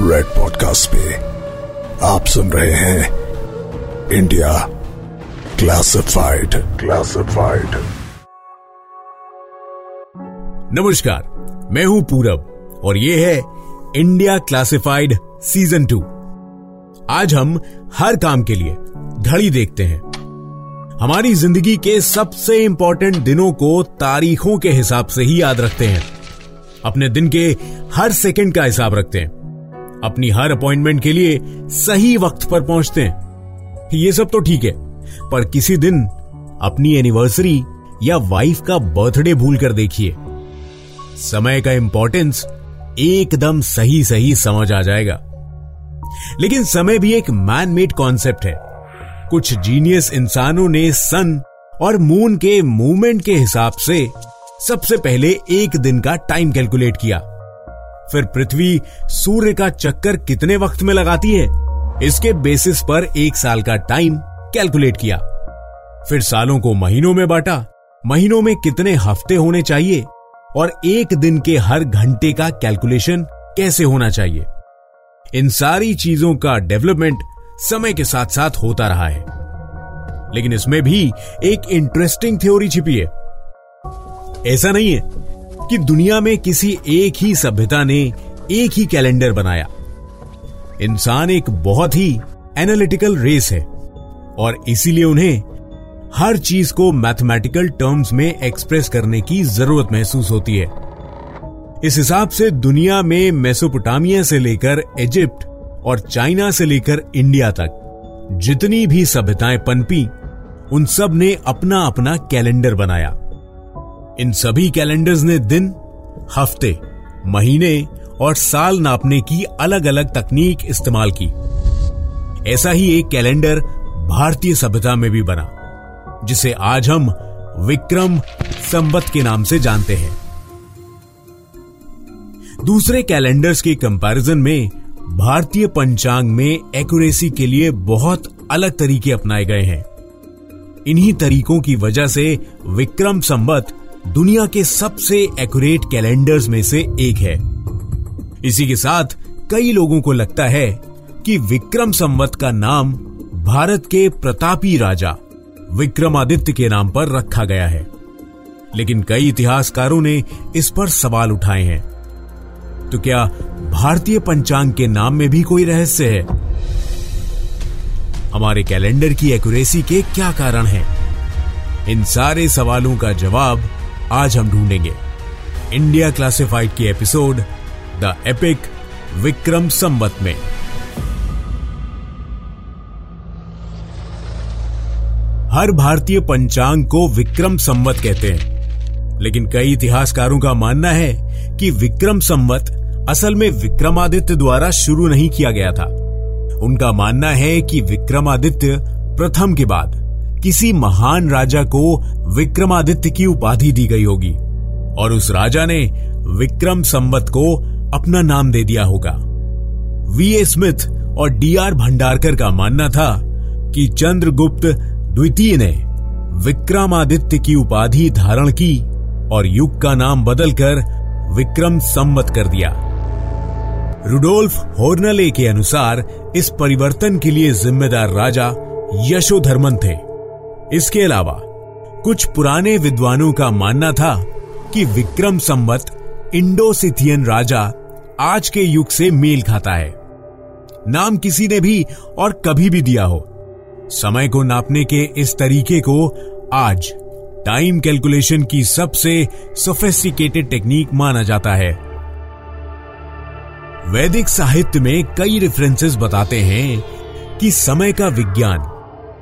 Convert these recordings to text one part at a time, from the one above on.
Red podcast पे आप सुन रहे हैं इंडिया क्लासिफाइड क्लासिफाइड नमस्कार, मैं हूँ पूरब और ये है इंडिया क्लासिफाइड सीज़न टू आज हम हर काम के लिए घड़ी देखते हैं। हमारी ज़िंदगी के सबसे इंपॉर्टेंट दिनों को तारीखों के हिसाब से ही याद रखते हैं। अपने दिन के हर सेकंड का हिसाब रखते हैं। अपनी हर अपॉइंटमेंट के लिए सही वक्त पर पहुँचते हैं। ये सब तो ठीक है, पर किसी दिन अपनी एनिवर्सरी या वाइफ का बर्थडे भूल कर देखिए। समय का इंपॉर्टेंस एकदम सही सही समझ आ जाएगा। लेकिन समय भी एक मैन मेड कॉन्सेप्ट है। कुछ जीनियस इंसानों ने सन और मून के मूवमेंट के हिसाब से सबसे पहले एक दिन का टाइम कैलकुलेट किया। फिर पृथ्वी सूर्य का चक्कर कितने वक्त में लगाती है? इसके बेसिस पर एक साल का टाइम कैलकुलेट किया। फिर सालों को महीनों में बांटा। महीनों में कितने हफ़्ते होने चाहिए? और एक दिन के हर घंटे का कैलकुलेशन कैसे होना चाहिए? इन सारी चीज़ों का डेवलपमेंट समय के साथ साथ होता रहा है। लेकिन इसमें भी एक इंटरेस्टिंग थ्योरी छिपी है। ऐसा नहीं है। कि दुनिया में किसी एक ही सभ्यता ने एक ही कैलेंडर बनाया। इंसान एक बहुत ही एनालिटिकल रेस है और इसीलिए उन्हें हर चीज़ को मैथमेटिकल टर्म्स में एक्सप्रेस करने की ज़रूरत महसूस होती है। इस हिसाब से दुनिया में मेसोपोटामिया से लेकर इजिप्ट और चाइना से लेकर इंडिया तक जितनी भी सभ्यताएँ पनपी, उन सबने अपना अपना कैलेंडर बनाया। इन सभी कैलेंडर्स ने दिन, हफ़्ते, महीने और साल नापने की अलग अलग तकनीक इस्तेमाल की। ऐसा ही एक कैलेंडर भारतीय सभ्यता में भी बना, जिसे आज हम विक्रम संबत के नाम से जानते हैं। दूसरे कैलेंडर्स के कंपैरिजन में भारतीय पंचांग में एक्यूरेसी के लिए बहुत अलग तरीके अपनाए गए हैं। इन्हीं तरीकों की वजह से विक्रम संबत दुनिया के सबसे एक्यूरेट कैलेंडर्स में से एक है। इसी के साथ कई लोगों को लगता है कि विक्रम संवत का नाम भारत के प्रतापी राजा, विक्रमादित्य के नाम पर रखा गया है। लेकिन कई इतिहासकारों ने इस पर सवाल उठाए हैं। तो क्या भारतीय पंचांग के नाम में भी कोई रहस्य है? हमारे कैलेंडर की एक्यूरेसी के क्या कारण हैं? इन सारे सवालों का जवाब आज हम ढूंढेंगे इंडिया क्लासिफाइड की episode the epic Vikram Samvat में। हर भारतीय पंचांग को विक्रम संवत कहते हैं। लेकिन कई इतिहासकारों का मानना है कि विक्रम संवत असल में विक्रमादित्य द्वारा शुरू नहीं किया गया था। उनका मानना है कि विक्रमादित्य प्रथम के बाद। किसी महान राजा को विक्रमादित्य की उपाधि दी गई होगी, और उस राजा ने विक्रम संबत को अपना नाम दे दिया होगा। वी. ए. स्मिथ और डी. आर. भंडारकर का मानना था कि चंद्रगुप्त द्वितीय ने विक्रमादित्य की उपाधि धारण की और युग का नाम बदलकर विक्रम संबत कर दिया। रुडोल्फ होर्नले के अनुसार इस परिवर्तन के लिए जिम्मेदार राजा यशोधर्मन थे। इसके अलावा, कुछ पुराने विद्वानों का मानना था कि विक्रम संवत, इंडोसिथियन राजा, आज के युग से मेल खाता है। नाम किसी ने भी और कभी भी दिया हो। समय को नापने के इस तरीके को आज टाइम कैलकुलेशन की सबसे सोफेस्टिकेटेड टेक्निक माना जाता है। वैदिक साहित्य में कई रेफरेंसेस बताते हैं कि समय का विज्ञान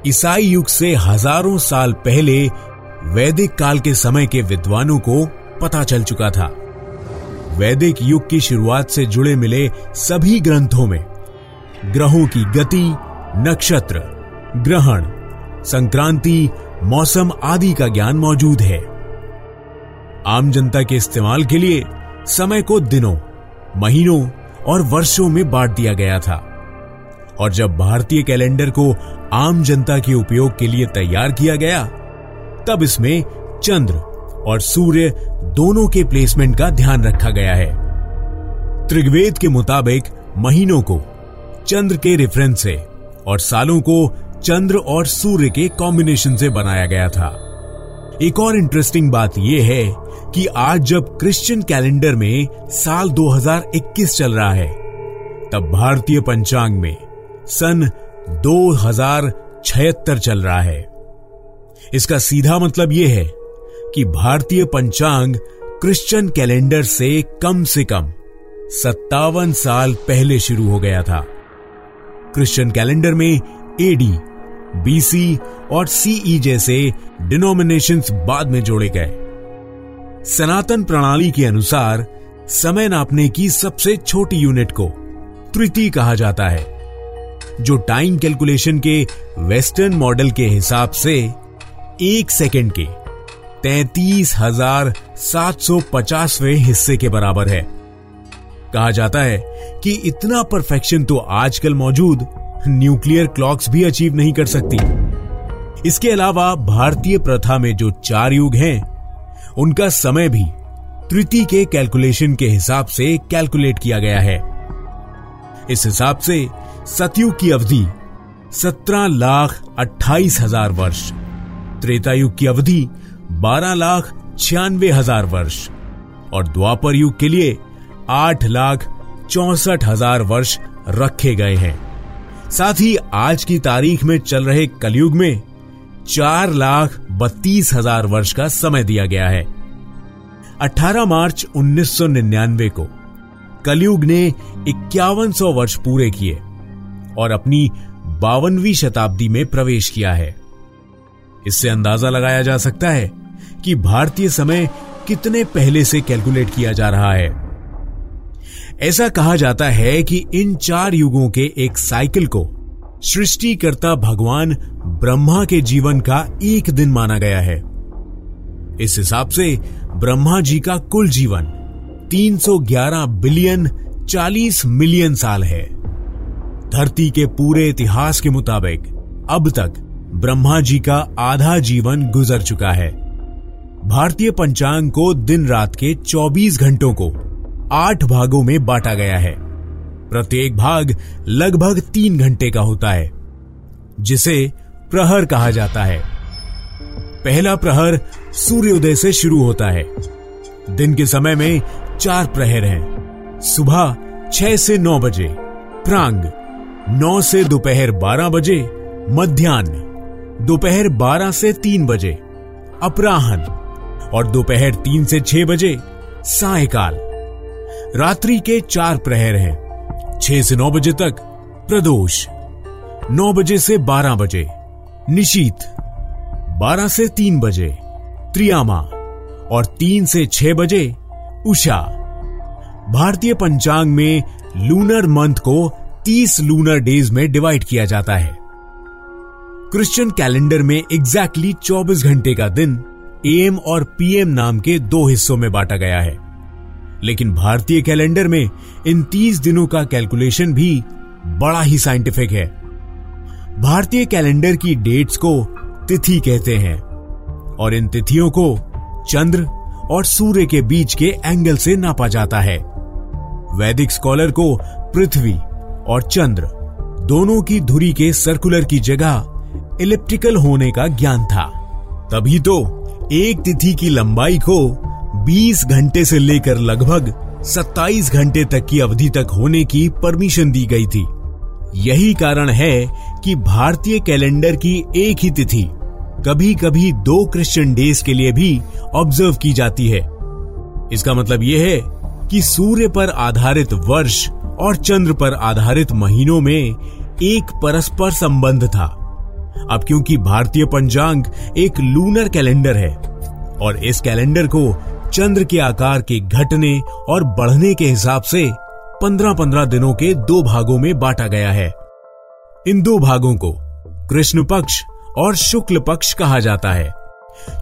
ईसाई युग से हज़ारों साल पहले वैदिक काल के समय के विद्वानों को पता चल चुका था। वैदिक युग की शुरुआत से जुड़े मिले सभी ग्रंथों में ग्रहों की गति, नक्षत्र, ग्रहण, संक्रांति, मौसम आदि का ज्ञान मौजूद है। आम जनता के इस्तेमाल के लिए समय को दिनों, महीनों और वर्षों में बांट दिया गया था। और जब भारतीय कैलेंडर को आम जनता के उपयोग के लिए तैयार किया गया। तब इसमें चंद्र और सूर्य दोनों के प्लेसमेंट का ध्यान रखा गया है। त्रिगवेद के मुताबिक महीनों को चंद्र के रेफरेंस से और सालों को चंद्र और सूर्य के कॉम्बिनेशन से बनाया गया था। एक और इंटरेस्टिंग बात यह है कि आज जब क्रिश्चियन कैलेंडर में साल 2021 चल रहा है, तब भारतीय पंचांग में सन 2076 चल रहा है। इसका सीधा मतलब यह है कि भारतीय पंचांग क्रिश्चियन कैलेंडर से कम से कम सत्तावन साल पहले शुरू हो गया था। क्रिश्चियन कैलेंडर में एडी बीसी और सीई जैसे डिनोमिनेशंस बाद में जोड़े गए। सनातन प्रणाली के अनुसार समय नापने की सबसे छोटी यूनिट को त्रिति कहा जाता है। जो टाइम कैलकुलेशन के वेस्टर्न मॉडल के हिसाब से एक सेकेंड के तैतीस हज़ार सात सौ पचासवें हिस्से के बराबर है। कहा जाता है कि इतना परफेक्शन तो आजकल मौजूद न्यूक्लियर क्लॉक्स भी अचीव नहीं कर सकती। इसके अलावा भारतीय प्रथा में जो चार युग हैं, उनका समय भी तृतीय के कैलकुलेशन के हिसाब से कैलकुलेट किया गया है। इस हिसाब से सतयुग की अवधि सत्रह लाख अट्ठाईस हज़ार वर्ष। त्रेता युग की अवधि बारह लाख छियानवे हज़ार वर्ष। और द्वापर युग के लिए आठ लाख चौसठ हज़ार वर्ष रखे गए हैं। साथ ही आज की तारीख में चल रहे कलयुग में चार लाख बत्तीस हज़ार वर्ष का समय दिया गया है। 18 मार्च 1999 को कलयुग ने इक्यावन वर्ष पूरे किए। और अपनी बावनवी शताब्दी में प्रवेश किया है। इससे अंदाज़ा लगाया जा सकता है कि भारतीय समय कितने पहले से कैलकुलेट किया जा रहा है। ऐसा कहा जाता है कि इन चार युगों के एक साइकिल को सृष्टिकर्ता भगवान ब्रह्मा के जीवन का एक दिन माना गया है। इस हिसाब से ब्रह्मा जी का कुल जीवन 311 बिलियन 40 मिलियन साल है। धरती के पूरे इतिहास के मुताबिक अब तक ब्रह्मा जी का आधा जीवन गुजर चुका है। भारतीय पंचांग को दिन रात के 24 घंटों को आठ भागों में बांटा गया है। प्रत्येक भाग लगभग तीन घंटे का होता है, जिसे प्रहर कहा जाता है। पहला प्रहर सूर्योदय से शुरू होता है। दिन के समय में चार प्रहर हैं। सुबह छह से नौ बजे, प्रांग नौ से दोपहर बारह बजे, मध्यान्ह। दोपहर बारह से तीन बजे, अपराहन। और दोपहर तीन से छह बजे, सायकाल। रात्रि के चार प्रहर हैं। छह से नौ बजे तक प्रदोष। नौ बजे से बारह बजे, निशीत। बारह से तीन बजे, त्रियामा। और तीन से छह बजे, उषा। भारतीय पंचांग में लूनर मंथ को तीस लूनर डेज़ में डिवाइड किया जाता है। क्रिश्चियन कैलेंडर में एग्जैक्टली 24 घंटे का दिन एम और पीएम नाम के दो हिस्सों में बांटा गया है। लेकिन भारतीय कैलेंडर में इन तीस दिनों का कैलकुलेशन भी बड़ा ही साइंटिफिक है। भारतीय कैलेंडर की डेट्स को तिथि कहते हैं और इन तिथियों को चंद्र और सूर्य के बीच के एंगल से नापा जाता है। वैदिक स्कॉलर को पृथ्वी और चंद्र, दोनों की धुरी के सर्कुलर की जगह इलिप्टिकल होने का ज्ञान था। तभी तो एक तिथि की लंबाई को 20 घंटे से लेकर लगभग 27 घंटे तक की अवधि तक होने की परमिशन दी गई थी। यही कारण है कि भारतीय कैलेंडर की एक ही तिथि कभी कभी दो क्रिश्चियन डेज़ के लिए भी ऑब्ज़र्व की जाती है। इसका मतलब यह है कि सूर्य पर आधारित वर्ष और चंद्र पर आधारित महीनों में एक परस्पर संबंध था। अब क्योंकि भारतीय पंचांग एक लूनर कैलेंडर है, और इस कैलेंडर को चंद्र के आकार के घटने और बढ़ने के हिसाब से पंद्रह पंद्रह दिनों के दो भागों में बांटा गया है। इन दो भागों को कृष्ण पक्ष और शुक्ल पक्ष कहा जाता है।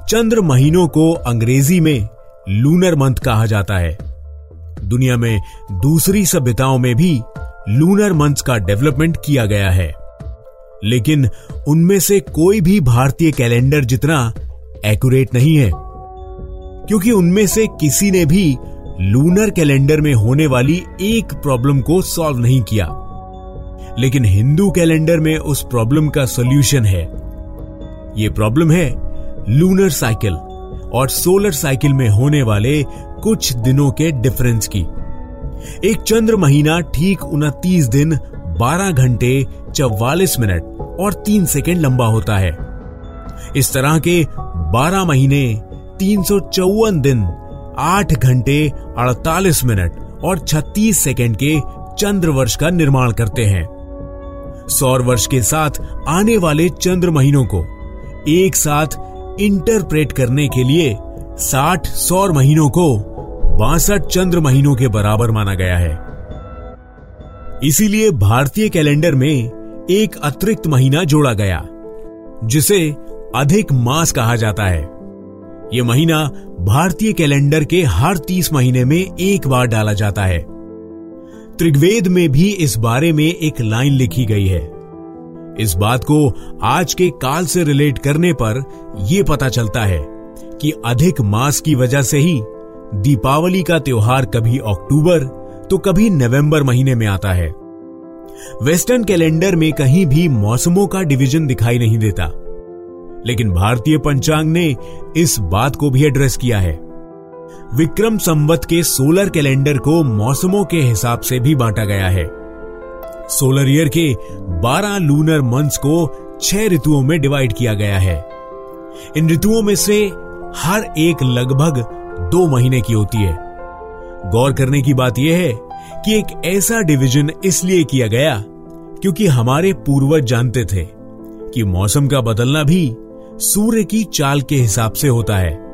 चंद्र महीनों को अंग्रेज़ी में लूनर मंथ कहा जाता है। दुनिया में दूसरी सभ्यताओं में भी लूनर मंच का डेवलपमेंट किया गया है। लेकिन उनमें से कोई भी भारतीय कैलेंडर जितना एक्यूरेट नहीं है। क्योंकि उनमें से किसी ने भी लूनर कैलेंडर में होने वाली एक प्रॉब्लम को सॉल्व नहीं किया। लेकिन हिंदू कैलेंडर में उस प्रॉब्लम का सॉल्यूशन है। यह प्रॉब्लम है लूनर साइकिल और सोलर साइकिल में होने वाले कुछ दिनों के डिफरेंस की। एक चंद्र महीना ठीक उनतीस दिन 12 घंटे 44 मिनट और 3 सेकेंड लंबा होता है। इस तरह के 12 महीने, तीन सौ चौवन दिन 8 घंटे 48 मिनट और 36 सेकेंड के चंद्र वर्ष का निर्माण करते हैं। सौर वर्ष के साथ आने वाले चंद्र महीनों को एक साथ इंटरप्रेट करने के लिए 60 सौर महीनों को बासठ चंद्र महीनों के बराबर माना गया है। इसीलिए भारतीय कैलेंडर में एक अतिरिक्त महीना जोड़ा गया, जिसे अधिक मास कहा जाता है। यह महीना भारतीय कैलेंडर के हर तीस महीने में एक बार डाला जाता है। त्रिग्वेद में भी इस बारे में एक लाइन लिखी गई है। इस बात को आज के काल से रिलेट करने पर यह पता चलता है। कि अधिक मास की वजह से ही दीपावली का त्योहार कभी अक्टूबर तो कभी नवंबर महीने में आता है। वेस्टर्न कैलेंडर में कहीं भी मौसमों का डिवीज़न दिखाई नहीं देता। लेकिन भारतीय पंचांग ने इस बात को भी एड्रेस किया है। विक्रम संवत के सोलर कैलेंडर को मौसमों के हिसाब से भी बांटा गया है। सोलर ईयर के 12 लूनर मंथ्स को छह ऋतुओं में डिवाइड किया गया है। इन ऋतुओं में से हर एक लगभग दो महीने की होती है। गौर करने की बात यह है कि एक ऐसा डिवीज़न इसलिए किया गया क्योंकि हमारे पूर्वज जानते थे कि मौसम का बदलना भी सूर्य की चाल के हिसाब से होता है।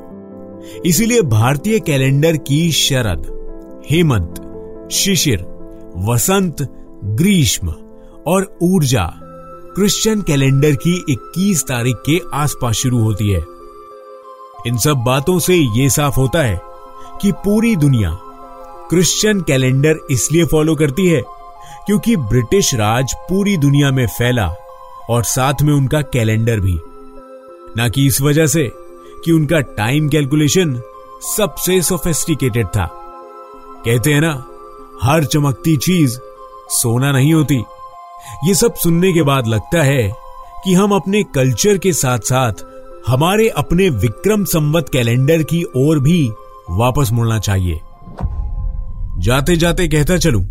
इसीलिए भारतीय कैलेंडर की शरद, हेमंत, शिशिर, वसंत, ग्रीष्म और ऊर्जा क्रिश्चियन कैलेंडर की 21 तारीख के आसपास शुरू होती है। इन सब बातों से यह साफ़ होता है कि पूरी दुनिया क्रिश्चियन कैलेंडर इसलिए फॉलो करती है क्योंकि ब्रिटिश राज पूरी दुनिया में फैला और साथ में उनका कैलेंडर भी। ना कि इस वजह से कि उनका टाइम कैलकुलेशन सबसे सोफेस्टिकेटेड था। कहते हैं ना, हर चमकती चीज़ सोना नहीं होती। ये सब सुनने के बाद लगता है कि हम अपने कल्चर के साथ साथ हमारे अपने विक्रम संवत कैलेंडर की ओर भी वापस मुड़ना चाहिए। जाते जाते कहता चलूँ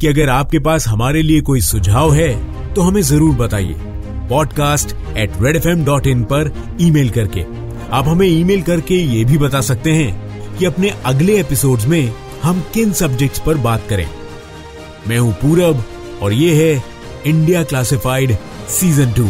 कि अगर आपके पास हमारे लिए कोई सुझाव है तो हमें ज़रूर बताइए। Podcast at red F M dot in पर ईमेल करके। आप हमें ईमेल करके ये भी बता सकते हैं कि अपने अगले एपिसोड्स में हम किन सब्जेक्ट्स पर बात करें। मैं हूँ पूरब और ये है इंडिया क्लासिफाइड सीज़न टू